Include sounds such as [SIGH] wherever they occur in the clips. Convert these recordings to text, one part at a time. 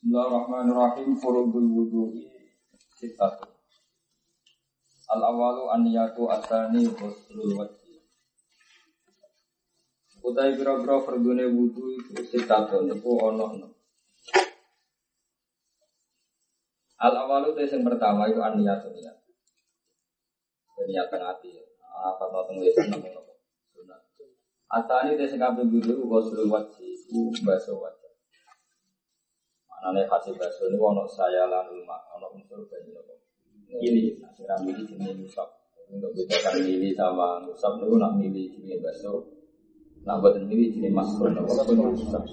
Bismillahirrahmanirrahim. Furudul wudu'i sittatu. Al awalu an niyatu asani ghuslul wajhi. Utai biro-biro fardune wudu itu sittatu niku ono ono. Al awalu itu yang pertama itu an niyatu niyat. Niatan hati. Apa tau apa? Sunat. Asani itu yang kabeh wudu ghuslul wajhi basuh wajah. Anane hasil baso ini ono saya lalu mak ono unsur banyu nopo. Ini sing ra mili jenenge musab. Untuk bedakan mili sama musab niku nak mili jenenge baso. Nak boten mili jenenge masrur nopo musab.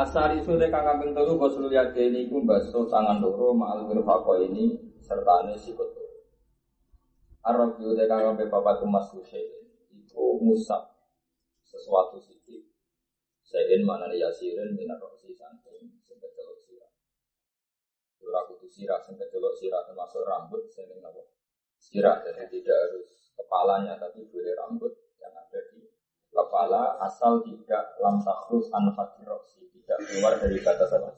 Asari sore kang kaping telu gosul yade niku baso tangan loro ma'al mirfaqo ini serta ane sikut. Arab yu te kang kaping papat emas iku musab sesuatu sithik. Sayin mana yasirin minar rosi santai Surah kudu sirah, sing kecelok sirah termasuk rambut, sing apa? Sirah, jadi tidak harus kepalanya, tapi boleh rambut yang ada di kepala asal tidak lam takrus an tidak keluar dari batas apa?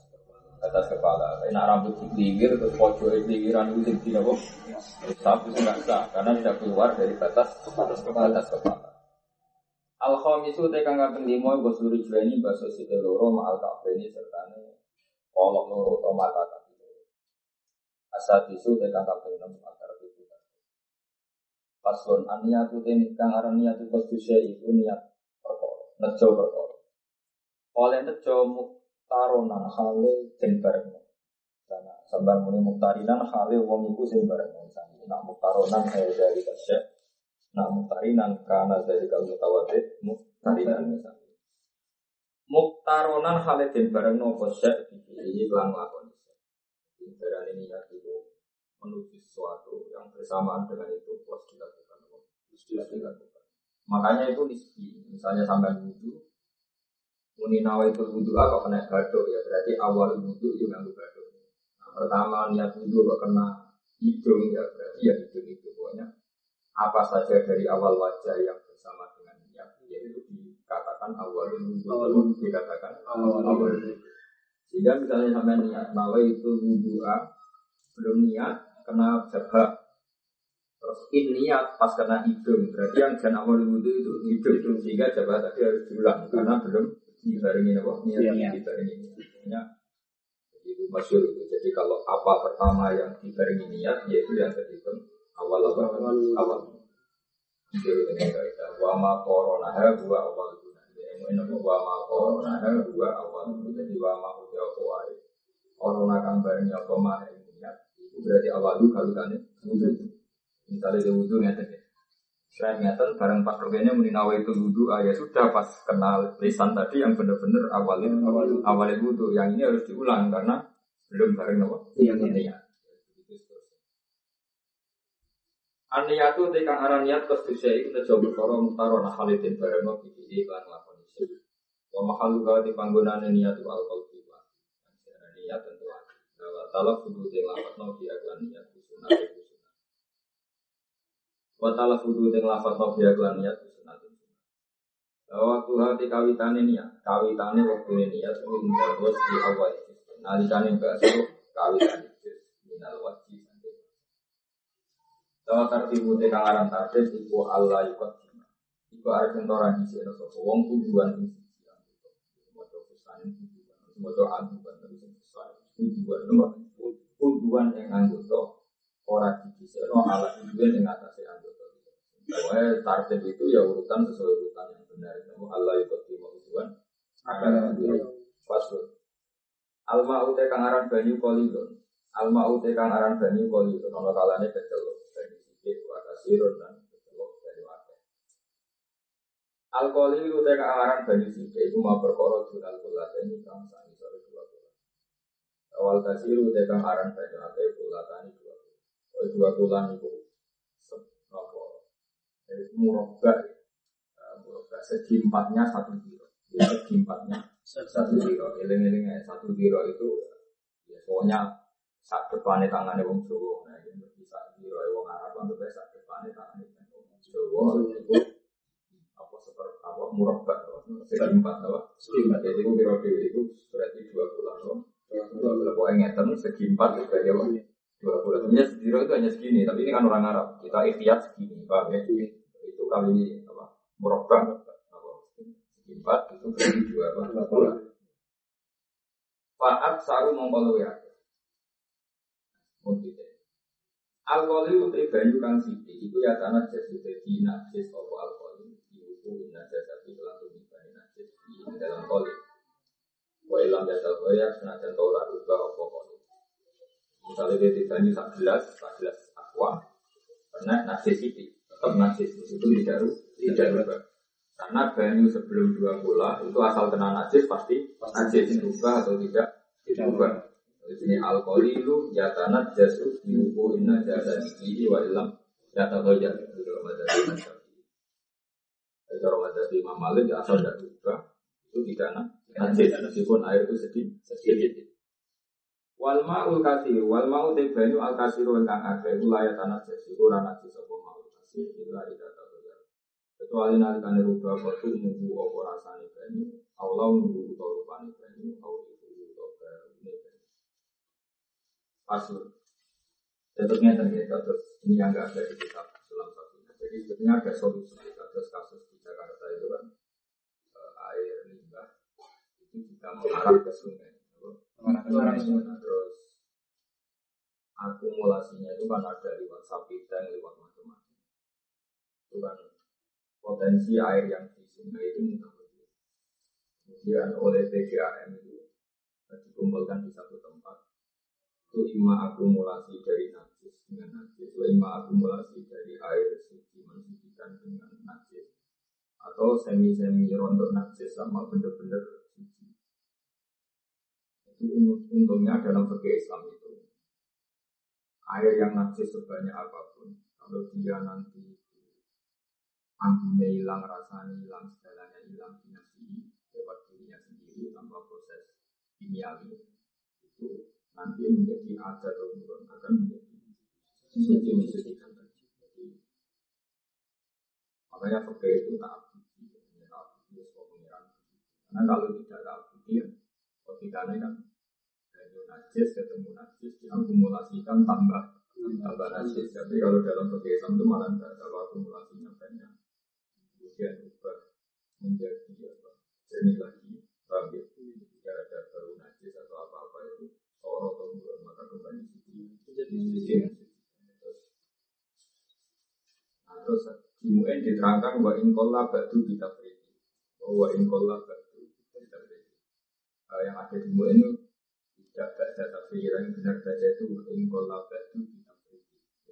Batas kepala. Karena rambut dikeliwir, terus pojok keliwiran itu tidak apa? Tapi nggak sah, karena tidak keluar dari batas batas kepala. Batas kepala. Al khamisu tekan kaping lima gosuri juani baso site loro ma'al ini serta kolok loro atau mata Asal isu tekan kaping enam antara itu. Paslon aniatu tenik kang aran niatu kosdusya itu niat perkara, nejo perkara. Oleh nejo muktaronan hale den bareng. Karena sambar muni muktarinan hale wong iku sing bareng. Nak muktaronan hale dari kasya. Nak muktarinan karena dari kau mutawadid muktarinan misalnya. Muktaronan hale den bareng nopo syek iki lan lakon. Darah ini niat itu menuju sesuatu yang bersamaan dengan itu plus dilakukan, plus dilakukan. Makanya itu nisbi. Misalnya sampai wudhu, muni nawa itu wudhu apa kena gadok ya berarti awal wudhu itu nggak gadok. Nah, pertama niat wudhu kok kena hidung ya berarti ya hidung itu pokoknya. Apa saja dari awal wajah yang bersama dengan niat yaitu dikatakan awal wudhu dikatakan awal wudhu sehingga misalnya sampai niat nawa itu wudhu'a belum niat kena jabak terus in niat pas kena hidung. Berarti yang jangan awal wudhu itu hidung sehingga jabak tadi harus diulang. Karena belum dibarengi apa niat ya. dibarengi ya itu masyur itu. Jadi kalau apa pertama yang dibarengi niat yaitu yang terhitung awal apa? Awal awal. Itu dengan kaidah wama corona dua awal Ini wa ma corona dua awal jadi wa ma udah wae. Corona kang bareng apa mah niat. Itu berarti awal kalau kan wudhu. Misalnya dia wudhu ngeten ya. Saya ngeten bareng Pak Rokenya meninawa itu wudhu, ah ya sudah pas kenal lisan tadi yang benar-benar awalin awal awalin wudhu. Yang ini harus diulang karena belum bareng apa? Iya, niat. Aniyatu tekan aran niat kesdusya itu nejo berkoro mutarona halidin bareng no bikini iklan lakon Wa mahalu kau di panggunaan niat itu alkohol tiba. Niat tentu hati. Wa talaf kudu di lafat no bi aklan niat sunat itu sunat. Wa talaf kudu di lafat no bi aklan niat sunat itu sunat. Waktu hati kawitane niat, kawitane waktu niat itu indah bos di awal. Nalikane bahasa kawitane minal wajib. Tawa tartibu te kang aran tartib iku Allah ikut Iku arep entora di sini sapa wong tujuan ini Mojo aduan tapi besar. Tujuan nomor tujuan yang anggota orang di sini alat tujuan yang atas anggota. Pokoknya target itu ya urutan sesuai urutan yang benar. Namun Allah terima tujuan akan pasut. Alma ute kang aran banyu kolilon. Alma ute kang aran banyu kolilon. Ono kalane kecelok banyu sikit wa kasirun dan kecelok banyu akeh. Alkohol ute kang aran banyu sikit iku mau perkara dunal kulat ini kang sani sore dua kulat. Awal kasiru tekan aran banyak ada bulatani dua. Oh dua bulan itu apa? Murabba, murabba segi empatnya satu kilo. Segi empatnya satu kilo. Eling-eling satu kilo itu ya pokoknya saat depannya tangannya wong Jawa. Nah, ini bisa kilo wong Arab untuk saat depannya tangannya wong Jawa. Itu apa seperti apa murabba, segi empat apa? Jadi itu kira itu berarti dua bulan. Kalau pokoknya ngeten segi empat juga ya pak. Dua bulan. Sebenarnya sediro itu hanya segini, tapi ini kan orang Arab. Kita ikhtiar segini, pak ya. Itu kali ini apa? Murabba. Segi empat itu berarti dua bulan. Faat saru mongkolu ya. Mungkin. Alkoholi utri banyu kang siti, itu ya tanah jadi jadi najis opo alkoholi. Dihukum najis tapi langsung dibanding najis di dalam kolik. Wa ilam jadal goya senajan ora ubah apa kok. Misalnya dia dibanyu sak gelas, sak gelas aqua, karena nasi siti, tetap nasi itu tidak tidak berubah. Karena banyu sebelum dua bola itu asal kena najis pasti najis berubah atau tidak berubah. Di sini alkohol itu ya tanah jasu diubu inna jasa dikiri wa ilam ya tagoya itu mazhab Imam Kalau mazhab Imam Malik asal tidak berubah itu tidak najis meskipun air itu sedikit sedikit. Wal ma'ul kasir, wal ma'u te banyu al kasir ingkang akeh layak najis iku ora najis apa ma'ul kasir illa ida tabayar. Kecuali nalikane rubah kotu nunggu apa rasane banyu, Allah nunggu utawa rupane banyu, au itu utawa barune banyu. Pasul. Tentunya ternyata terus ini yang enggak ada di kitab Sulam Sabina. Jadi sebetulnya ada solusi kasus kasus di Jakarta itu kan air limbah itu juga mengarah ke sungai. Mengarah ke sungai. Terus akumulasinya itu kan ada lewat sapi dan lewat macam-macam. Itu kan potensi air yang di sungai itu mudah Kemudian oleh PGAM itu dikumpulkan di satu tempat. Itu lima akumulasi dari najis dengan najis, lima akumulasi dari air suci mensucikan dengan najis. Atau semi-semi rontok najis sama bener-bener suci. Itu untungnya dalam fikih Islam itu. Air yang najis sebanyak apa pun. Kalau dia nanti ambilnya hilang, rasanya hilang, segalanya hilang, dinasti lewat dirinya sendiri tanpa proses kimiawi. Itu nanti menjadi ada atau turun akan menjadi suci mensucikan Jadi makanya fakir itu tak karena kalau tidak tak pikir, logikanya kan dari najis ketemu najis diakumulasikan tambah tambah najis. Tapi kalau dalam fakir itu malah tidak kalau akumulasinya banyak, kemudian ubah menjadi apa? Jernih lagi, ya? Jika ada baru najis atau apa-apa kembali suci terus di UN diterangkan bahwa inkola batu kita beri bahwa inkola batu uh, yang ada di MUN itu tidak baca tapi yang benar baca itu ingkol labadu kita beri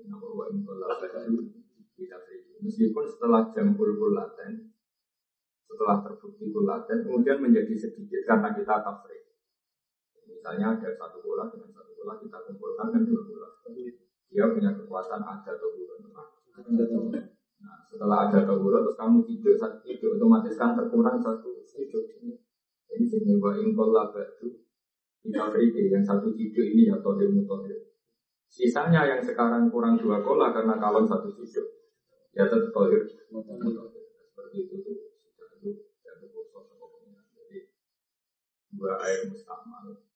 nama wa ingkol labadu kita beri meskipun setelah jam pulpul laten setelah terbukti laten kemudian menjadi sedikit karena kita tafrik misalnya ada satu bola dengan satu bola kita kumpulkan kan dua bola. Dia punya kekuatan ada atau bulan Nah, setelah ada atau terus kamu tidur satu tidur otomatis kan terkurang satu tidur ini jenis wa ingkol labadu kita beri yang satu tidur ini ya tohir mutohir. Sisanya yang sekarang kurang dua kola karena kalau satu tidur ya tetap tohir Seperti itu tuh sudah itu dan Jadi dua air mustamal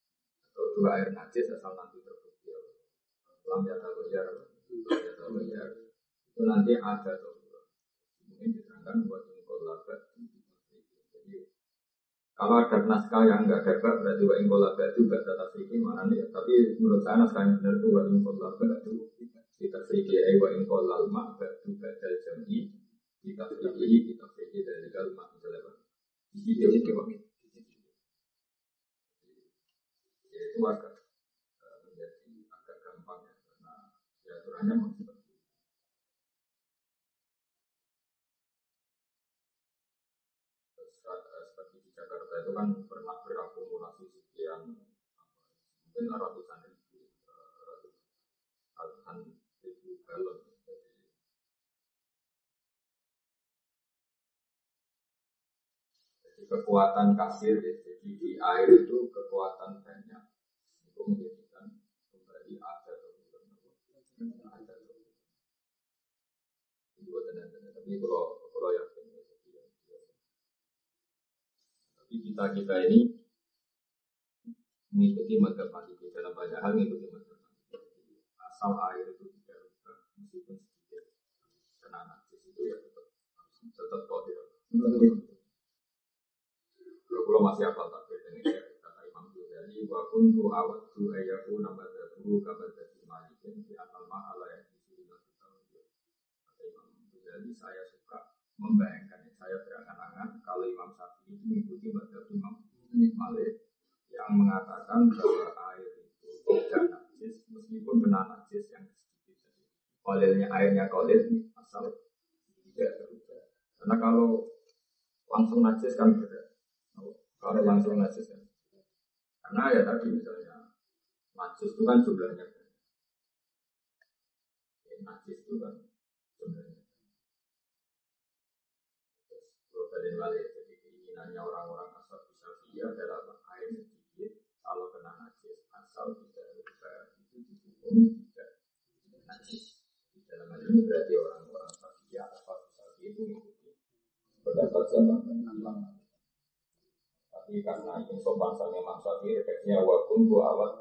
atau dua air najis asal nanti terbukti. Lam ya tahu ya, ya tahu ya. Itu nanti ada tuh. Mungkin diterangkan buat ingkol labadu kalau ada naskah yang enggak dapat berarti wa ingkola batu gak tetap fikih mana nih? Tapi menurut saya naskah yang benar itu wa ingkola batu kita fikih eh wa ingkola mak batu badal jami kita fikih kita fikih dari kalma misalnya? Di situ itu itu agak eh, menjadi agak gampang ya karena ya aturannya masih Jakarta itu kan pernah berakumulasi sekian mungkin ratusan ribu, ratusan ribu galon. Kekuatan kasir, ya. jadi di air itu kekuatan banyak. Menjadikan kembali ada atau ada. Itu benar-benar. Tapi kalau kalau yakin, ya, tapi kita kita ini mengikuti mata Maliki dalam banyak hal mengikuti mata Maliki. Asal air itu tidak rusak meskipun sedikit najis itu ya tetap tetap kotor. Kalau kalau masih apa tak ini ya kata Imam Ghazali wa kuntu awadu ayaku nabata guru kabata malikin di atal ma'ala yang disuruh Kata Imam Ghazali saya suka membayangkan saya berangan-angan kalau Imam Syafi'i itu mengikuti mata Imam Malik yang mengatakan bahwa air itu tidak najis meskipun benar najis yang sedikit. Kolilnya airnya kolil asal tidak berubah karena kalau langsung najis kan beda kalau langsung najis kan karena ya tadi misalnya najis itu kan jumlahnya banyak ya, najis itu kan jumlahnya Terus balik balik jadi keinginannya orang-orang asal bisa via adalah air kalau kena najis asal tidak luka itu dihukumi tidak najis. Di dalam hal ini berarti orang-orang tadi asal tadi itu mengikuti pendapat zaman ulama. Tapi karena ini sopan sama Imam Syafi'i refleksinya wa kuntu awat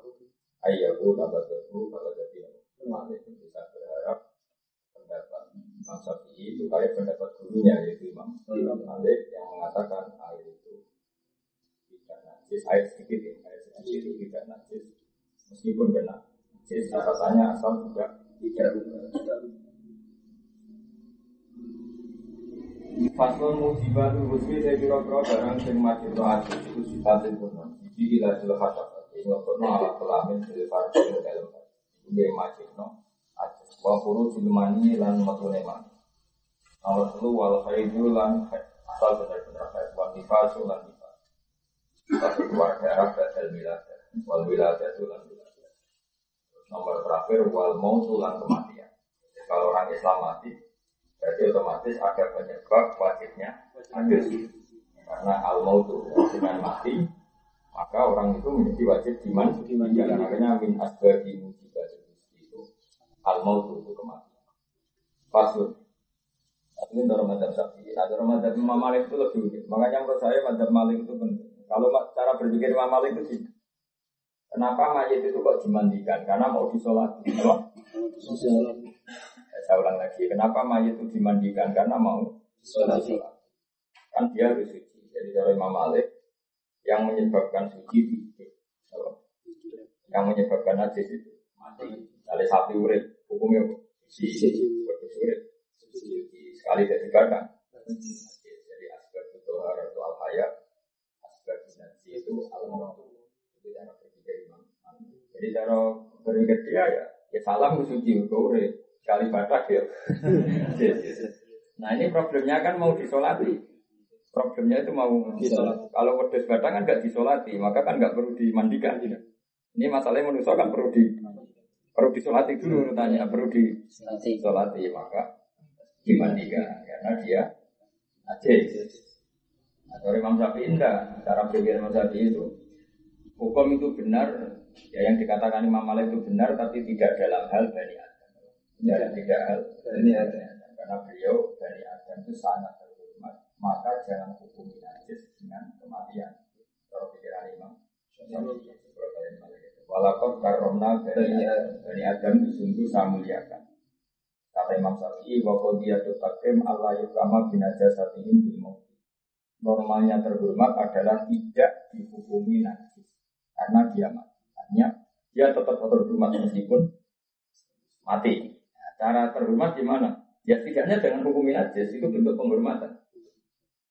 ayyahu nabatahu kalau jadi Malik bisa berharap pendapat Syafi'i itu kayak pendapat gurunya yaitu Imam Malik yang mengatakan air itu tidak najis. Air sedikit ya najis itu tidak najis. Meskipun kena najis rasanya asal tidak tidak tidak Faslon musibah husmi saya kira-kira barang sing majid no ajis itu sifatin kuno Jadi ila sila khasab Ngobrol ala kelamin sila farsi dalam Dia majid no. Ajis Wa kuru silmani lan matune mani Nomor telu wal khaidu lan asal benar-benar khaid Wa nifasu lan satu keluar darah badal wilayah wal wilayah tulan wilayah nomor terakhir wal mau tulang kematian. Kalau orang Islam mati berarti otomatis ada penyebab wajibnya ada karena al mautu dengan mati maka orang itu menjadi wajib diman dan akhirnya min asbabi musibah itu al mautu itu kematian pasun ini dalam madhab syafi'i. Nah, dalam madhab Imam Malik itu lebih unik. Makanya menurut saya madhab Malik itu penting. Kalau cara berpikir Imam Malik itu sih, kenapa mayat itu kok dimandikan? Karena mau disolati. Apa? Saya ulang lagi, kenapa mayat itu dimandikan? Karena mau disolati. Kan dia harus suci. Jadi cara Imam Malik, yang menyebabkan suci itu, yang menyebabkan najis itu. Mati. Kali sapi urip, hukumnya suci, urip, sekali jadi kadang. Jadi asbab itu harus al hayat itu al Jadi cara berpikir imam. Jadi cara berpikir dia ya, ya salam suci gue sekali batak ya. nah ini problemnya kan mau disolati. Problemnya itu mau disolati. Kalau pedes batak kan nggak disolati, maka kan nggak perlu dimandikan. Ini masalahnya manusia kan perlu di perlu disolati dulu tanya perlu disolati maka dimandikan karena dia najis. Atau Imam Syafi'i enggak, cara berpikir Imam Syafi'i itu hukum itu benar, ya yang dikatakan Imam Malik itu benar, tapi tidak dalam hal Bani Dalam tidak Adam. Karena beliau Bani Adam itu sangat terhormat, maka jangan hukumi najis dengan kematian. Kalau pikiran Imam. Walaupun karomna Adam, Bani Adam itu sungguh saya muliakan. Kata Imam Syafi'i, wa qadiyatu takrim Allah yukama binajasatihim bil maut normalnya terhormat adalah tidak dihukumi najis karena dia mati. Artinya dia tetap terhormat meskipun mati. Cara terhormat gimana? Ya setidaknya dengan hukumi najis itu bentuk penghormatan.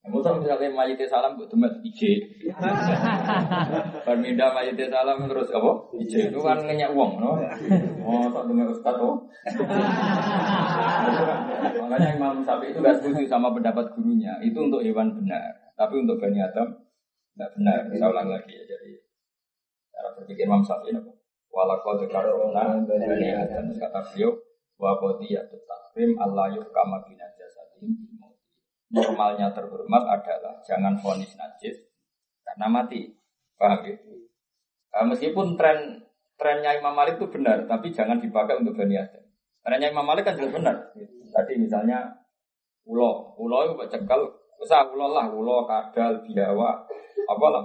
Ya, misalnya mayite salam buat teman ije. Perminda [LAUGHS] mayite salam terus apa? Ije itu kan ngenyak uang, no? Oh, tak teman ustad oh. Makanya Imam Sapi itu gak setuju sama pendapat gurunya. Itu untuk hewan benar. Tapi untuk Bani Adam tidak benar. Kita ulang lagi ya. Jadi Cara berpikir Imam Syafi'i apa? Walakot karona bani Adam kata beliau wa ya takrim Allah yuhkama bina jasadihim Normalnya terhormat adalah jangan fonis najis karena mati. Paham ya? Nah, meskipun tren trennya Imam Malik itu benar, tapi jangan dipakai untuk Bani Adam. Trennya Imam Malik kan jelas benar. Tadi misalnya ulo, ulo itu cekal, usah ulo lah, ulo, kadal, biawa, apa lah.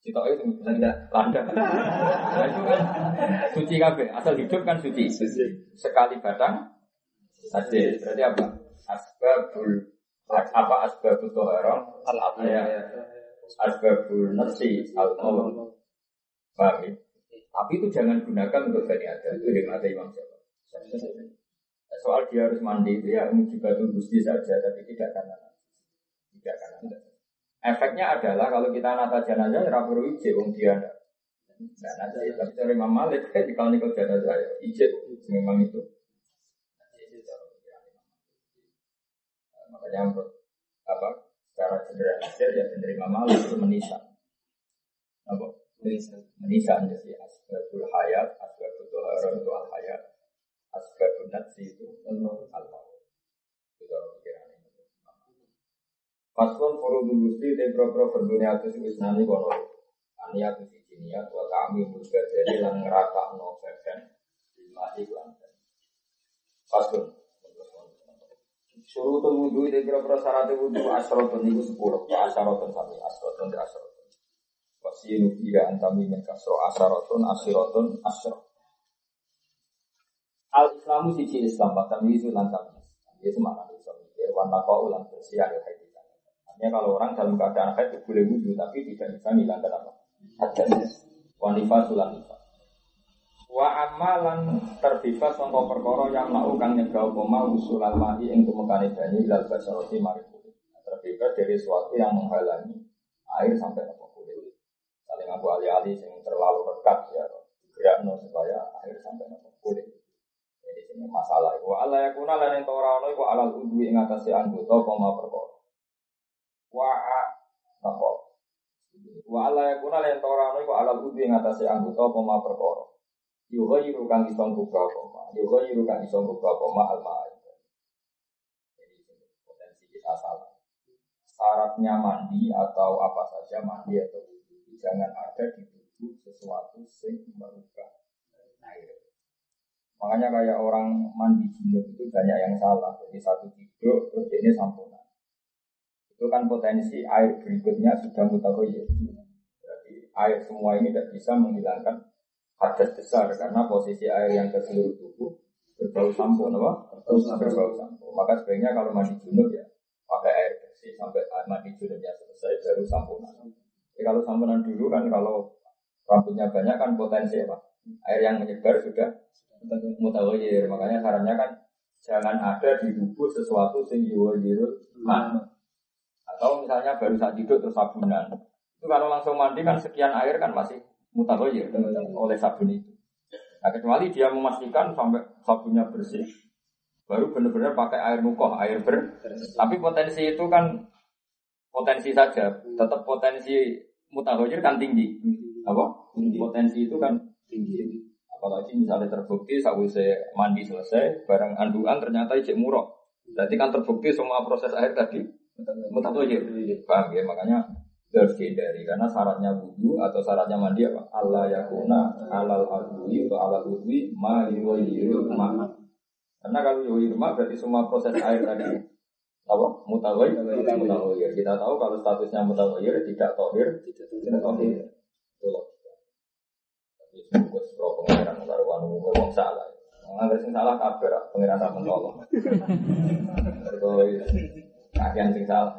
Cita itu misalnya landa. Nah, itu kan suci kabeh, asal hidup kan suci. Sekali batang, saja. Berarti apa? Asbabul apa asbabul toharoh al ya asbabul nafsi al Paham ya? Tapi itu jangan gunakan untuk bani ada. Itu yang ada Imam Syafi'i. Soal dia harus mandi itu ya mujibatul gusti saja, tapi tidak karena tidak karena Efeknya adalah kalau kita nata jenazah, ya rapor ije, wong dia. Nah, nanti tapi dari Imam Malik, kan [LAUGHS] di kalau nikah jenazah ya, ije, memang itu. Makanya apa secara sederhana ya penerima Malik itu menisa. Apa? Menisa jadi asbabul hayat, asbabul toharon itu al hayat, asbabul natsi itu al maut. Itu Faslon furudul gusti de pro-pro berdunia itu sih isnani kono. Aniat itu siji niat wa kami ngerata no badan mati lan. Faslon Suruh tuh wudhu itu kira-kira syarat wudhu asrotun itu sepuluh. Asrotun sami asrotun di asrotun. Wasiru iya antami min kasro asrotun asrotun asrot. Al Islamu siji Islam, tapi itu lantam. Dia semangat itu. Warna kau ulang bersih ada Artinya kalau orang dalam keadaan haid itu boleh wudhu, tapi tidak bisa menghilangkan apa? Hadasnya. Wanifah sulanifah. Wa amalan terbebas sangka perkara yang mau kang nyegah apa usulan mahi ing tumekane banyu ilal basarati mari. Terbebas dari sesuatu yang menghalangi air sampai ke kulit. Saling aku alih-alih yang terlalu rekat ya gerakno supaya air sampai ke kulit. Jadi ini masalah. Wa Allah yakuna lan ora ono iku alal udwi ing atase anggota apa perkara wa napa wa ala yakuna lan torano iku alal ubi ing atase anggota apa ma perkara. Yuga yiru kang iso buka apa ma? Yuga yiru kang iso buka apa ma al jadi potensi kita salah. Syaratnya mandi atau apa saja mandi atau wudhu jangan ada di tubuh sesuatu yang merubah air. Makanya kayak orang mandi junub itu banyak yang salah. Jadi satu tidur terus ini sampun itu kan potensi air berikutnya sudah mutakoyir. Berarti air semua ini tidak bisa menghilangkan hadas besar karena posisi air yang ke seluruh tubuh berbau sampo, apa? Berbau sampo. Maka sebaiknya kalau mandi junub ya pakai air bersih sampai mandi junubnya selesai baru samponan. Jadi kalau samponan dulu kan kalau rambutnya banyak kan potensi apa? Air yang menyebar sudah mutakoyir. Makanya sarannya kan jangan ada di tubuh sesuatu sing yuwayirul man atau misalnya baru saat tidur terus sabunan. Itu kalau langsung mandi kan sekian air kan masih mutahoyir oleh sabun itu. Nah, kecuali dia memastikan sampai sabunnya bersih, baru benar-benar pakai air mukoh, air ber. Tapi potensi itu kan potensi saja, tetap potensi mutahoyir kan tinggi. Apa? Potensi itu kan tinggi. Apalagi misalnya terbukti saat saya mandi selesai, barang anduan ternyata ijek murah. Berarti kan terbukti semua proses air tadi Mutakhir. Paham ya? Makanya harus dihindari karena syaratnya wudhu atau syaratnya mandi apa? Allah yakuna alal adwi atau alal udwi ma yuwayiru ma. Karena kalau yuwayiru ma berarti semua proses air tadi apa? Mutawayir. Mutawayir. Kita tahu kalau statusnya mutawayir tidak tohir, tidak tohir. Tapi semoga sepuluh pengiran karuan ngomong salah. Nggak salah kabar pengiran tak menolong. [LAUGHS] Kagian sing salah.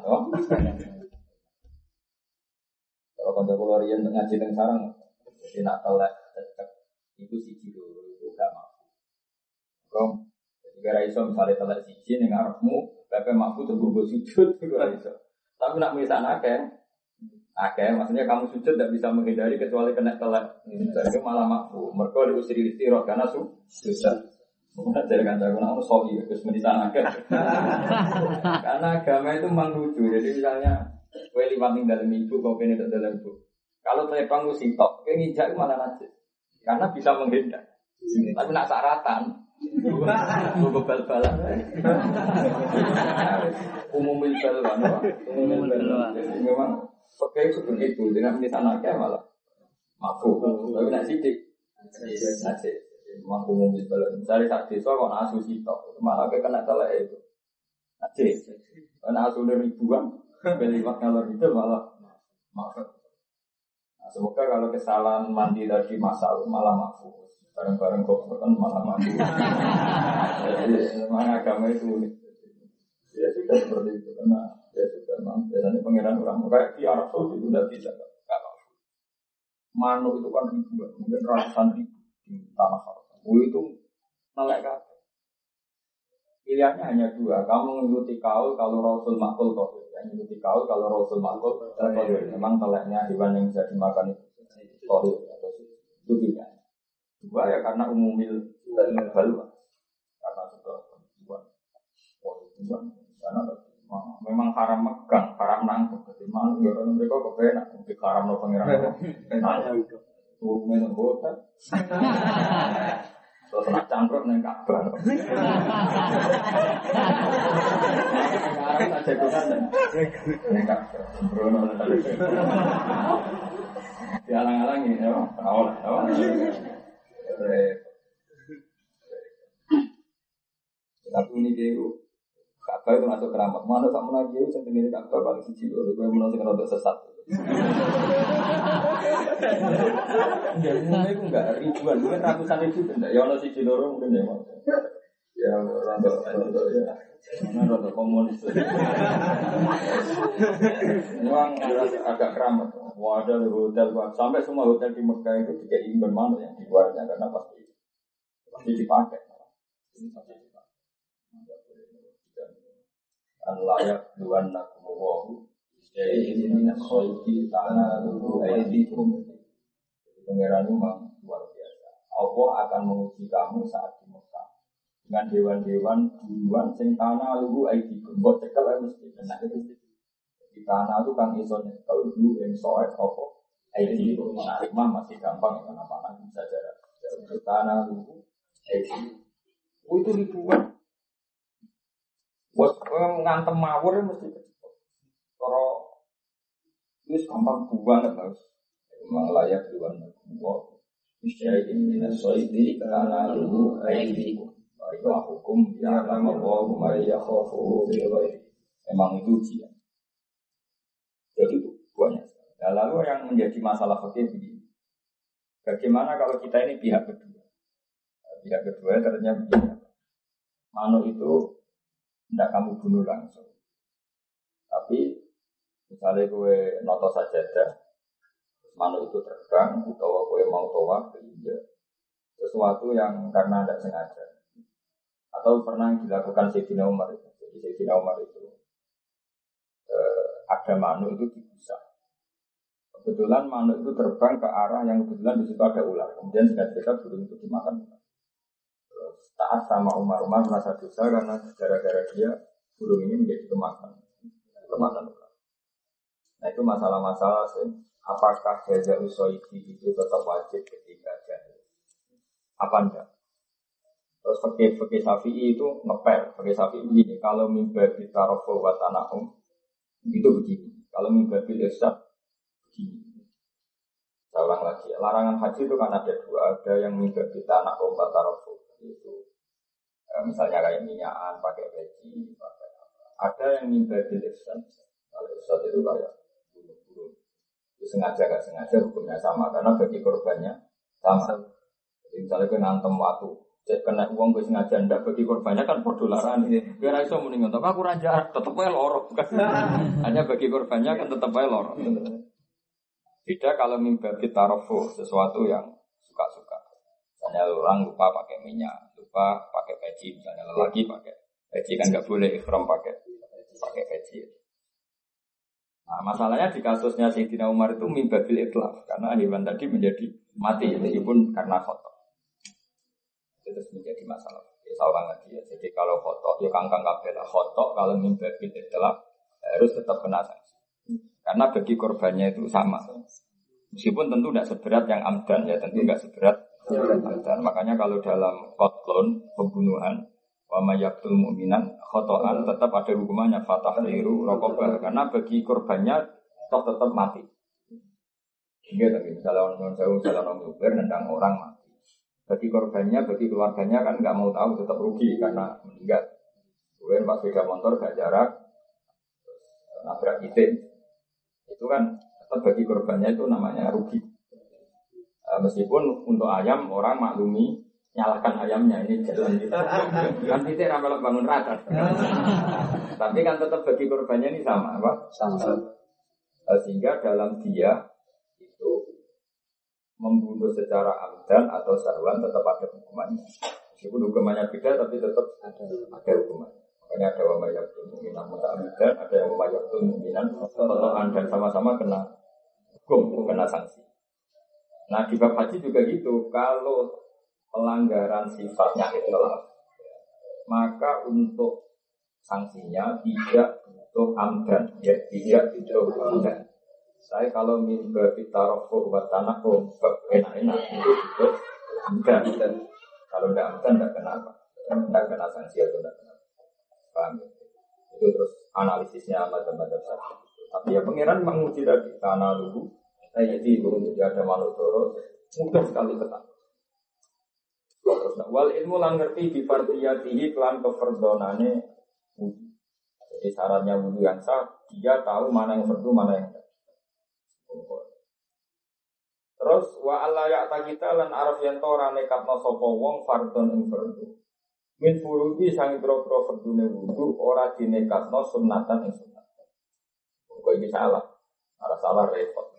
Kalau kanca kula riyen ngaji teng sarang, jadi nak telek cecek iku siji loro iku gak mampu. Rom, jadi gara iso misalnya telek siji ning ngarepmu, pepe mampu gue sujud [LAUGHS] ora iso. Tapi nak misan akeh, akeh maksudnya kamu sujud tidak bisa menghindari kecuali kena telek. Jadi malah mampu. Mereka diusir istirahat karena su susah. Bukan dari kanca aku nak sohi, terus menisan agak. [LAUGHS] Karena agama itu memang lucu. Jadi misalnya, kue tinggal dalam ibu, kau kene dalam ibu. Kalau telepang itu sitok, kayak nginjak malah najis. Karena bisa menghindar. Tapi nak saratan, Gue [LAUGHS] bal-balan. Umumil balan. Umumil balan. Memang pakai itu begitu. Dengan misalnya kayak malah mampu. Tapi nak sidik. Najis. Memang umumil balan. Misalnya saat desa kok nasu sitok. Malah kena telek itu. Najis. Karena asu ribuan. [LAUGHS] Beliwat kalau itu malah maaf. Nah, semoga kalau kesalahan mandi tadi masal malah maaf. Bareng-bareng kok kan malah mandi. Jadi memang agama itu unik. Ya sudah seperti itu karena ya sudah memang biasanya pangeran orang kayak di Arab Saudi itu udah bisa Manu itu kan ribuan, mungkin ratusan ribu di tanah Oh itu nolak kan. Pilihannya hanya dua. Kamu mengikuti kaul kalau Rasul makul toh yang mengikuti kaul kalau Rasul makul tohir. Memang teleknya hewan yang bisa dimakan itu tohir atau itu tidak. Dua ya karena umumil balu karena sudah tujuan. Oh tujuan karena memang haram megang, haram nangkep. Jadi malu ya orang mereka kok enak, mungkin haram no pengiran. [LAUGHS] Enak. Turunnya nembota. Terus nak cangkruk neng kabar. Sekarang tak jagungan neng kabar. Sembrono Dialang-alangi, ya, awal, awal. Tapi ini dia Kakak itu masuk keramat. Mana sama lagi itu sendiri kakak paling siji loh. Gue saya untuk sesat. Ya umumnya itu enggak ribuan, mungkin ratusan ribu benda. Ya ono siji loro mungkin ya. Ya rada rada ya. Mana rada komunis. Memang agak keramat. Wah ada hotel sampai semua hotel di Mekah itu juga imbang mana yang di luarnya karena pasti pasti dipakai. An layak luan nakumuwahu jadi ini nasoiti tanah dulu aidikum. Jadi pangeran luar biasa. Allah akan menguji kamu saat di Mekah dengan dewan-dewan duluan sing tanah lugu aidikum. Buat cekel ya mesti kena itu di tanah itu kan iso nyekel dulu yang soal apa aidikum. Nah, mah masih gampang ya karena panah bisa jarak. Untuk tanah lugu aidikum. Oh itu ribuan. Buat ngantem mawur mesti kalau itu gampang buang harus memang layak gua Misalnya ini nasoidi karena lu aidiku. Baiklah hukum ya nama Allah Maria khofu Emang itu ujian. Jadi itu banyak. Nah, lalu yang menjadi masalah fakir begini. Bagaimana kalau kita ini pihak kedua? Pihak kedua ternyata begini. Manu itu tidak kamu bunuh langsung. Tapi misalnya gue noto saja manu itu terbang, atau gue mau toa ke sesuatu yang karena tidak sengaja. Atau pernah dilakukan Sayyidina Umar itu. Jadi Sayyidina Umar itu eh, ada manu itu dibusa. Kebetulan manu itu terbang ke arah yang kebetulan di situ ada ular. Kemudian cerita burung itu dimakan taat sama Umar Umar merasa dosa karena gara-gara dia burung ini menjadi kemakan kemakan Nah itu masalah-masalah apakah jaza usoidi itu tetap wajib ketika jahil? Apa enggak? Terus pakai pakai sapi itu ngepel, pakai sapi begini. Kalau mimbar di tarofo wa itu begini. Kalau mimbar di desa begini. Saya lagi. Larangan haji itu kan ada dua. Ada yang mimbar di tanah wa tarofo itu Eh, misalnya kayak minyakan, pakai peci, pakai apa. Ada yang minta dileksan. Kalau Ustaz itu kayak sengaja gak sengaja hukumnya sama karena bagi korbannya sama. Jadi misalnya ke nantem waktu, cek kena uang gue sengaja ndak bagi korbannya kan podo ini. Biar iso mending tapi aku raja tetep aja lorok kan. [LAUGHS] Hanya bagi korbannya kan tetep aja lorok. Tidak kalau mimpi kita sesuatu yang suka-suka. Misalnya orang lupa pakai minyak, lupa pakai peci, misalnya lelaki pakai peci kan nggak boleh ikhram pakai pakai peci. Nah, masalahnya di kasusnya Sayyidina Umar itu mimbabil itlaf karena hewan tadi menjadi mati meskipun karena foto. Itu terus menjadi masalah. Ya, seorang lagi ya. Jadi kalau foto ya kangkang kabel foto kalau mimbabil itlaf harus tetap kena sanksi. Karena bagi korbannya itu sama. Meskipun tentu tidak seberat yang amdan ya, tentu tidak seberat amdan. Makanya kalau dalam kotlon pembunuhan wa yaktul mu'minan khotoan tetap ada hukumannya fatah liru rokobah karena bagi korbannya toh tetap mati. Hingga tapi misalnya orang jauh, misalnya orang Uber, nendang orang mati. Bagi korbannya, bagi keluarganya kan nggak mau tahu tetap rugi karena meninggal. Kemudian pas beda motor gak jarak, nabrak titik. Itu kan tetap bagi korbannya itu namanya rugi. Uh, meskipun untuk ayam orang maklumi nyalakan ayamnya ini jalan gitu. kan titik ramelok bangun rata. Tapi kan tetap bagi korbannya ini sama apa? Sama. Uh, sehingga dalam dia membunuh secara amdan atau sarwan tetap ada hukumannya. Meskipun hukumannya beda tapi tetap ada, ada hukumannya. Makanya ada wa mayakun mu'minan muta'amidan, ada yang mayakun mu'minan totohan dan sama-sama kena hukum, kena sanksi. Nah di bab haji juga gitu, kalau pelanggaran sifatnya itu maka untuk sanksinya tidak butuh amdan, ya tidak butuh amdan. Saya kalau mimba bitarofu buat tanah enak-enak itu juga enggak dan kalau enggak enggak enggak kenapa enggak kena sanksi atau enggak kenapa paham ya? itu terus analisisnya macam-macam saja. Tapi ya pangeran menguji tadi karena dulu saya jadi belum tidak ada manutoro mudah sekali ketang terus wal ilmu lang ngerti di partiyatihi klan keferdonane jadi syaratnya wudhu yang sah dia tahu mana yang fardu mana yang Terus wa Allah ya kita lan araf yang tora nekatno sapa wong fardon ing fardu. Min furudi sang boro-boro fardune wudu ora dinekatno sunnatan ing sunnat. Kok ini salah? Ada salah repot.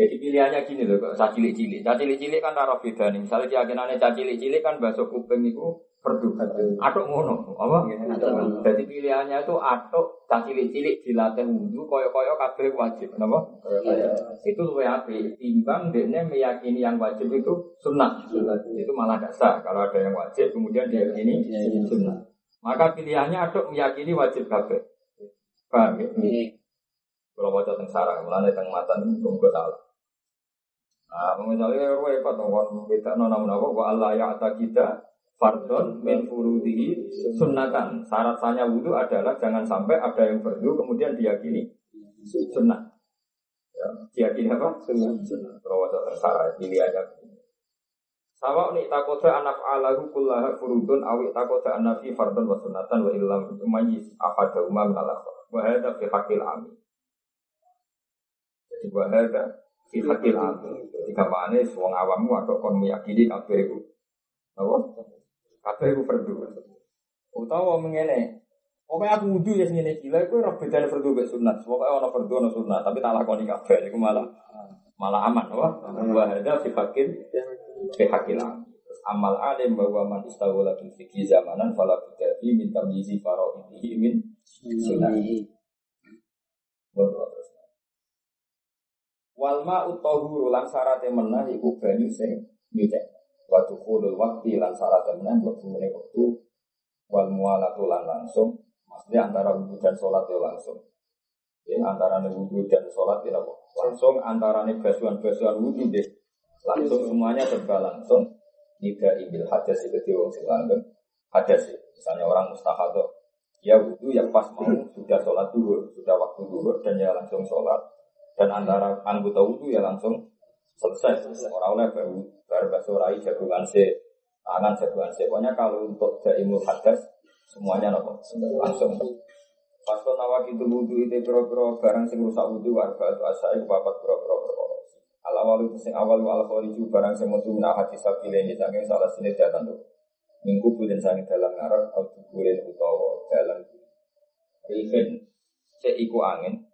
Jadi pilihannya gini loh, kok cilik-cilik. cilik-cilik kan taruh beda nih. Misalnya keyakinannya cilik-cilik kan bahasa kuping itu perdu. Atuk ngono, apa? Jadi pilihannya itu atuk cilik-cilik dilatih wudhu, koyo-koyo kabeh wajib, kenapa? Itu lebih api. Timbang dia meyakini yang wajib itu sunnah. Itu malah dasar. Kalau ada yang wajib, kemudian dia ini sunnah. Maka pilihannya atuk meyakini wajib kabeh. Paham ya? Kalau wajah teng sarang, mulane teng mata tunggu salah. Nah, misalnya repot dong, kita nona apa, wa Allah ya kita fardon min furudihi sunnatan. Syarat sahnya wudhu adalah jangan sampai ada yang fardu kemudian diyakini sunnah. Ya, diyakini apa? Sunnah. Kalau ada tersara pilihannya. Sawa uni takoda anak alahu kullaha furudun awi takoda anafi fardon wa sunnatan wa illam umayis afada umam ala wa hadha fi hakil amin. Jadi wa fi hakil amin. Ketika mana wong awammu atau kon meyakini kabeh itu. Apa? Kabeh itu fardu. Utawa mengene. Pokoknya aku wudhu ya sini gila, aku roh bedanya fardu be sunat. Pokoknya orang fardu orang sunat, tapi tak lakoni kabeh. Malah malah aman, wah. Wa hadza fi hakil fi hakil amin. amal alim bahwa man istawala fil fikih zamanan fala budati min tamyizi fara'idihi min sunnah. Wal ma'u tahuru lan syarat menah iku banyu sing nyucek. Wa dukhulul waqti lan syarat menah meneh wektu wal mualatu lan langsung. Maksudnya antara wudhu dan sholat ya langsung. Ya, antara wudhu dan sholat ya langsung. Antara basuhan-basuhan wudhu deh. Langsung semuanya serba langsung. Nida ibil hadas itu wong sing langgeng. Hadas Misalnya orang mustahadoh. Ya wudhu yang pas mau sudah sholat dulu, sudah waktu dulu dan ya langsung sholat dan antara anggota wudhu ya langsung selesai. Orang oleh baru baru basurai jagungan se tangan jagungan se. Pokoknya kalau untuk daimul hadas semuanya nopo langsung. Pas kau nawa itu wudhu itu pro-pro barang sing rusak wudhu warga itu asai bapak pro-pro perkara. Al awal itu sing awal al khariju barang sing metu min hati sabile ini saking salah sini datang tuh. Minggu bulan sangi dalam ngarak atau bulan utawa dalam Rihin, seiku angin,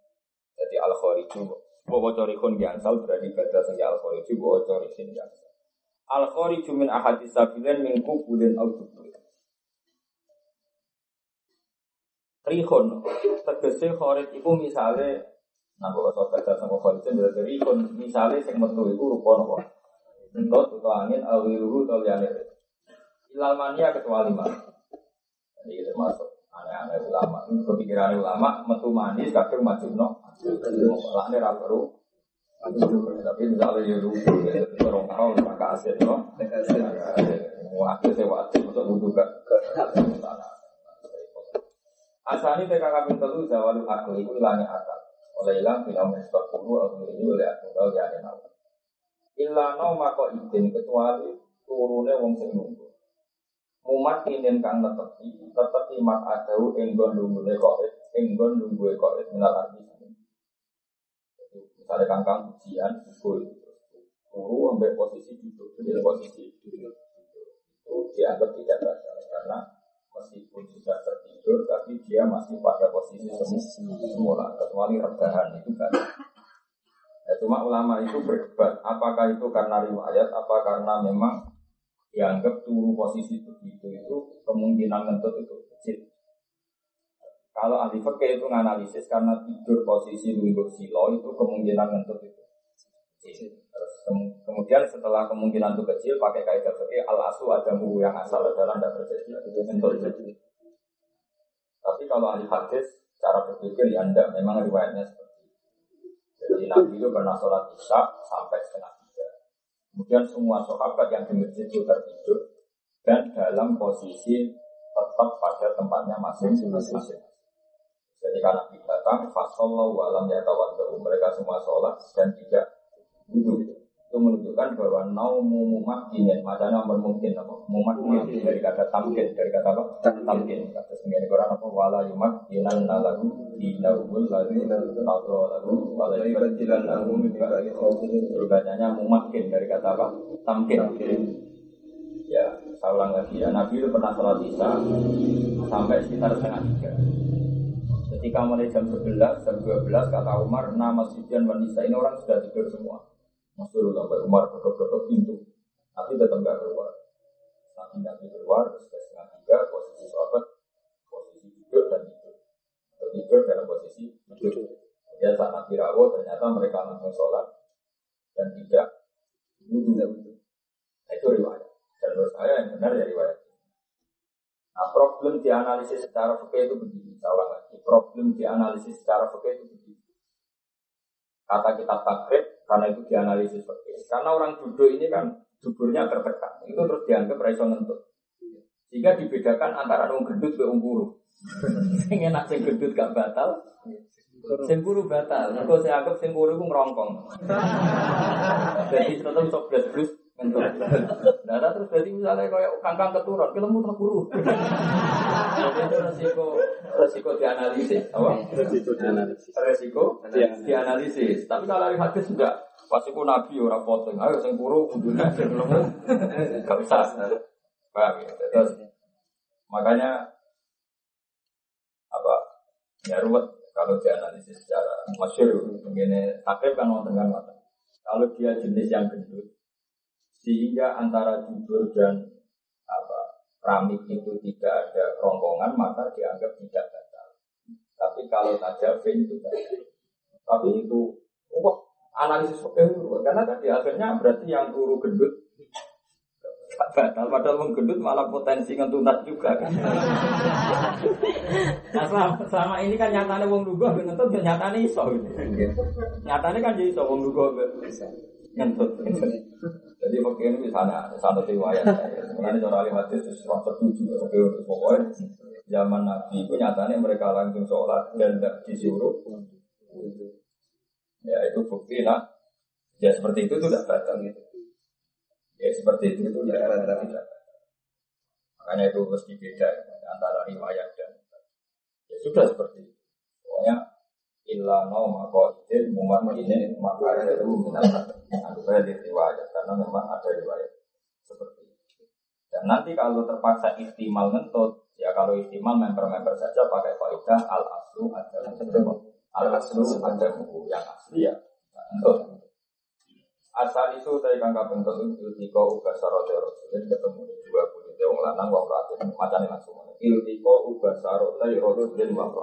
jadi al khariju bahwa corikun gansal berarti baca sing al khariju bahwa corikin gansal. Al khariju min ahadis sabilan min kubulin al kubulin. Rihun tegese kharid iku misale nah bahwa baca sama kharid itu berarti rihun misale sing metu iku rupa napa? Entut utawa angin awiruhu utawa liyane. Ilal mania kecuali mana? Jadi termasuk aneh-aneh ulama. Kepikiran ulama metu manis kadang macam no. Lakne ra perlu Tapi misalnya ya lucu, orang tahu maka aset, no? Aset sewa aset, masuk wudhu gak? Asani TK kami telu zawalu akli itu hilangnya akal. Oleh hilang bila menisbah puluh atau ini oleh aku tahu ya ada nama. Ilano mako izin kecuali turunnya wong sing nunggu. Mumat inen kang netepi, netepi mat adau enggon nunggu koit, enggon nunggu koit minal arti. Misalnya kangkang ujian, itu turu ambil posisi duduk, jadi posisi duduk. Itu dianggap tidak batal karena meskipun sudah tertidur tapi dia masih pada posisi semula. Kecuali rebahan itu kan. Ya, cuma ulama itu berdebat apakah itu karena riwayat apa karena memang dianggap turu posisi begitu itu kemungkinan ngentut itu kecil kalau ahli fikih itu menganalisis karena tidur posisi lungguh silo itu kemungkinan ngentut itu kecil terus kemudian setelah kemungkinan itu kecil pakai kaidah fikih al asu ada mu yang asal adalah tidak terjadi ngentut itu tapi kalau ahli hadis, cara berpikir ya anda memang riwayatnya seperti itu. Jadi Nabi itu pernah sholat isya sampai setengah. Kemudian semua sahabat yang di masjid itu tertidur dan dalam posisi tetap pada tempatnya masing-masing. Jadi karena Nabi datang, fasallahu alam ya mereka semua sholat dan tidak duduk itu menunjukkan bahwa naumu mumakinin macamnya mungkin apa? Mumakin dari kata tamkin. Dari kata apa? Tamkin. Kata sendiri Quran apa? Wala yumak inan nalagu di naubul lalu atau lagu wala yubajilan lagu berbacanya mumakin dari kata apa? Tamkin. Ya saya ulang lagi ya. Nabi itu pernah sholat isya sampai sekitar setengah tiga. Ketika mulai jam 11, jam 12 kata Umar nama Sufyan wanita. Ini orang sudah tidur semua Masyur sampai Umar ketok-ketok pintu. Tapi tetap nggak keluar. Nanti Nabi keluar, sudah setengah tiga, posisi sahabat, posisi duduk dan tidur. Atau tidur dalam posisi duduk. Kemudian saat Nabi rawuh, ternyata mereka langsung sholat dan tidak wudhu. Nah, itu riwayat. Dan menurut saya yang benar ya riwayat. Nah, problem dianalisis secara fikih itu begini. Saya lagi. Problem dianalisis secara fikih itu begini. Kata kitab takrib, karena itu dianalisis seperti ini. Karena orang duduk ini kan duburnya tertekan, itu terus dianggap raiso ngentut. Jika dibedakan antara orang gendut dan orang guru. [LAUGHS] Sing enak sing gendut gak batal, sing guru batal. Mergo saya anggap sing guru itu ngerongkong. [LAUGHS] Jadi tetap sok blas blus ngentut. Nah, terus jadi misalnya kayak kangkang keturun, filmmu terguru. [LAUGHS] Itu resiko resiko dianalisis, apa? Resiko dianalisis. Resiko dianalisis. Tapi kalau dari hadis enggak, pasti ku nabi orang potong. Ayo sing kuru kudune sing lemu. [LAUGHS] Enggak usah. Paham ya? Terus makanya apa? Ya ruwet kalau dianalisis secara masyur begini akhir kan wonten kan Kalau dia jenis yang gendut sehingga antara tidur dan apa keramik itu tidak ada rombongan maka dianggap tidak batal. Tapi kalau tajafin itu batal. Tapi itu wah analisis itu karena tadi akhirnya berarti yang guru gendut [LAUGHS] batal padahal wong gendut malah potensi ngentunat juga kan. nah selama, selama ini kan nyatanya wong lugu ngentut ya nyatanya iso gitu. Nyatanya kan jadi iso wong lugu ngentut. Jadi fakir ini misalnya satu riwayat. Mengenai cara ahli itu setuju. Pokoknya zaman Nabi itu nyatanya mereka langsung sholat dan tidak disuruh. Ya itu bukti lah. Ya seperti itu tidak batal gitu. Ya seperti itu itu tidak batal. Makanya itu mesti beda antara riwayat dan ya sudah seperti itu. Pokoknya illa no mako idil muman ini maka itu minat ada di riwayat karena memang ada riwayat seperti itu. Dan nanti kalau terpaksa istimal ngentut, ya kalau istimal member-member saja pakai kaidah al aslu ada al aslu ada buku yang asli ya ngentut. Asal itu saya kan kaping itu iltiko uga sarotero jadi ketemu dua puluh itu wong lanang macam macamnya langsung iltiko uga sarotero dan wong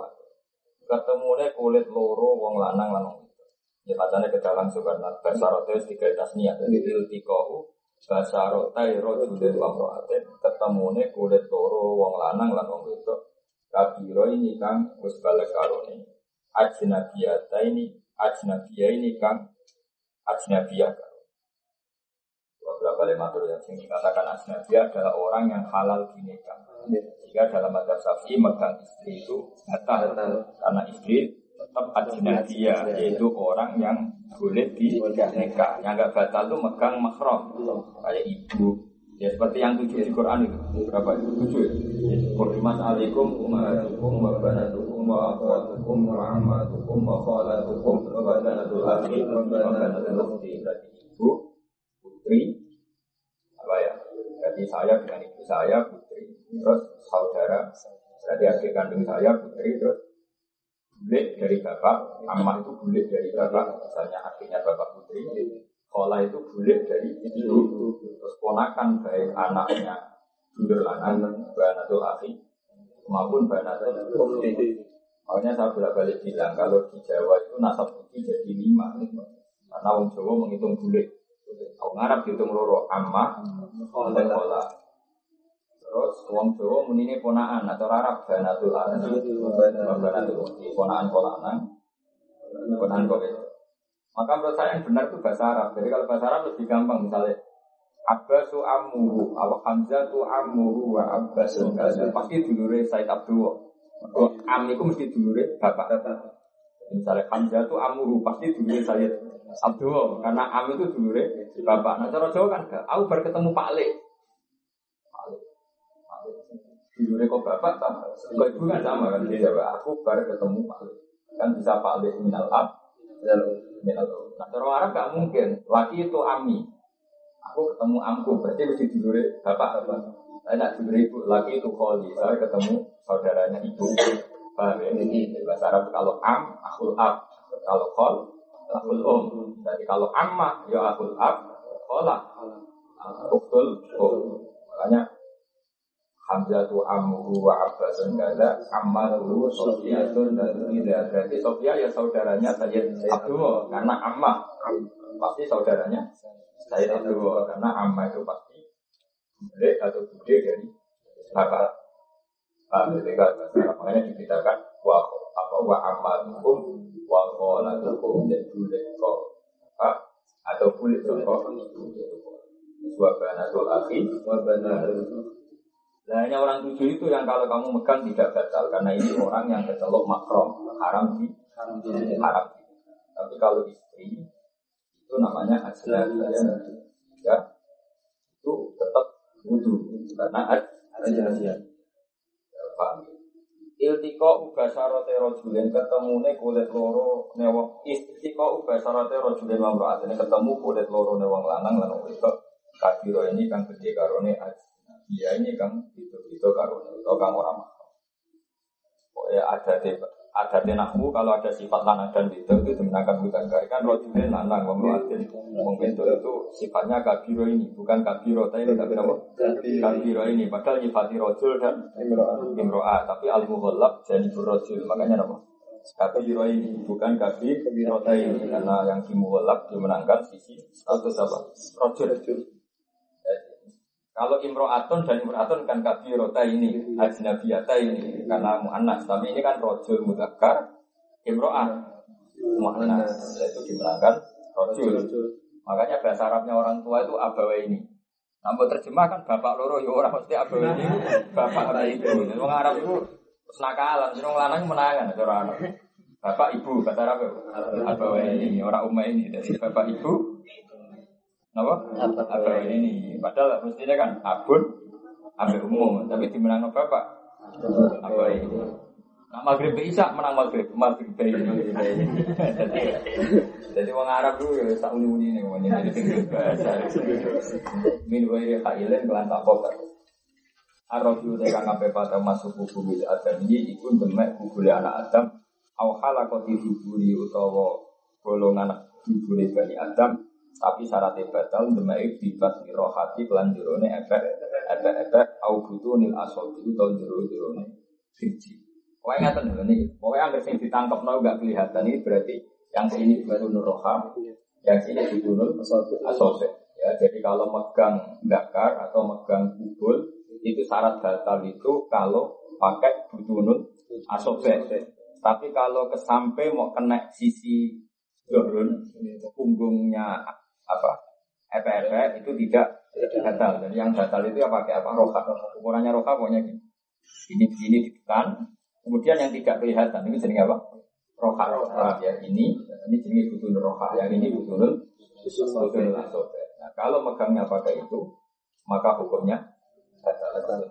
ketemunya kulit loro wong lanang lanang itu. Ya bacanya ke dalam sukarna basarote tiga tasnia jadi iltiko basarote wong roaten ketemunya kulit loro wong lanang lanang itu. Kabiro ini kang wis balik karone. Ajnabiyata ini ajnabiyah ini kang ajnabiyah. Beberapa lematur yang sing dikatakan ajnabiyah adalah orang yang halal dinikah. Jika dalam madzhab Syafi'i megang istri itu batal karena istri tetap ajnabiyah yaitu orang yang boleh dinikah. Yang enggak batal itu megang mahram. Kayak ibu, Ya seperti yang tujuh di Quran itu. Berapa? Itu tujuh ya. Qur'imat alaikum ummatukum wa banatukum wa akhwatukum wa ammatukum wa khalatukum wa banatul akhi wa banatul ukhti berarti ibu putri apa ya? Berarti saya dengan ibu saya terus saudara berarti adik kandung saya putri terus bulik dari bapak amma itu bulik dari bapak misalnya akhirnya bapak putri Kola itu bulik dari ibu, terus ponakan baik anaknya dulur lanang, banatul akhi, maupun banatul ukhti. Makanya saya bolak balik bilang kalau di Jawa itu nasab itu jadi lima, karena orang Jawa menghitung bulik. Orang Arab dihitung loro amma, dan kola. Terus wong Jawa menini ponaan atau Arab banatul akhi, banatul ponaan lanang, ponaan kola maka menurut saya yang benar itu bahasa Arab. Jadi kalau bahasa Arab lebih gampang misalnya Abbasu ammuhu aw Hamzatu ammuhu wa Abbasu pasti dulure Said Abdul. Am itu mesti dulure bapak. Misalnya Hamzatu ammuhu pasti dulure Said Abdul karena am itu dulure bapak. Nah cara Jawa kan. Aku baru ketemu Pak Le. Dulure kok bapak sama. Kok ibu kan sama kan dia Jawa. Aku baru ketemu Pak Le. Kan bisa Pak Le minal ab Nah, cara Arab gak mungkin. Laki itu ami. Aku ketemu amku, berarti mesti dulure bapak bapak. Saya nak dulure ibu, laki itu kholi. Saya ketemu saudaranya ibu. Paham ya? Ini bahasa Arab kalau am, akul ab. Kalau khol, akul om. Jadi kalau amma, ya akul ab, khola. Uktul om. Makanya Hamzah tu amru wa abbasun kada ammaru Sofiyatun dan tidak berarti Sofia ya saudaranya Sayyid Abdul karena amma. Pasti saudaranya Sayyid Abdul karena amma itu pasti bude atau bude dari bapak. Paham itu kan makanya dibedakan wa apa wa amalukum wa qolatukum dan bude kok atau kulit kok. Wa banatul akhi wa banatul Nah, hanya orang tujuh itu yang kalau kamu megang tidak batal karena ini orang yang kecelok makrom haram di haram di haram. Tapi kalau istri itu namanya ajlan ya, ya itu tetap wudhu karena ajlan ya. Paham? Iltiko ubasarote rojulen ketemune kulit loro newong istiko ubasarote rojulen mamroat ini ketemu kulit loro newong lanang lanang itu kabiro ini kan gede karone dia ini kan itu itu karun itu kan orang mahram. Pokoknya ada di ada di nahmu kalau ada sifat lanang dan itu itu dimenangkan bukan kan rojulin lanang membuatin mungkin itu itu sifatnya kabiro ini bukan kabiro tapi kabiro. apa? Kabiro. Ini. Padahal nyifati rojul dan imroa. tapi al muhallab jadi rojul. Makanya apa? Kabiro ini bukan kabiro ini. Karena yang dimuhallab dimenangkan sisi status apa? Rojul kalau imro'atun dan imro'atun kan kabirota ini, ajnabiyata ini, karena mu'annas. Tapi ini kan rojul mudakar, imro'at, mu'annas. Itu dimenangkan rojul. Makanya bahasa Arabnya orang tua itu abawa ini. Nampak terjemah kan bapak loro ya orang mesti abawa ini, bapak atau ibu. Orang Arab itu senakalan, orang lanang menangan, orang Arab. Bapak ibu, bahasa Arab abawa ini, orang umma ini. Jadi bapak ibu, Apa? Apa ini? Padahal mestinya kan abun, ambil umum, tapi dimenang bapak. Apa ini? Nah, maghrib Isa menang maghrib, maghrib bayi. Jadi, jadi orang Arab dulu ya tak uni uni nih, wanya jadi tinggal bahasa. Min wairi kailen kelan takok. Arab itu tekan sampai pada masuk kubur Adam ini ikut demek kubur anak Adam. Awhala kau dihuburi utawa golongan huburi bani Adam tapi syaratnya batal demai bibas rohati kelan jerone efek efek efek au butuh nil itu tahun jero jerone siji. Pokoknya ngatain dulu nih. Pokoknya angker sing ditangkap nol gak kelihatan ini berarti yang sini butuh nur roha, yang sini butuh nur asal Ya, jadi kalau megang dakar atau megang kubul itu syarat batal itu kalau pakai butuh nur asobe. Tapi kalau kesampe mau kena sisi Zohrun punggungnya apa? EPEP itu tidak batal. Dan yang batal itu ya pakai apa? Roka. Ukurannya roka pokoknya gini. Ini ini ditekan kemudian yang tidak kelihatan ini jenis apa? Roka. Roka. Ya ini. Ini jenis butuh roka. Yang ini butuh butuh nah kalau megangnya pakai itu maka hukumnya batal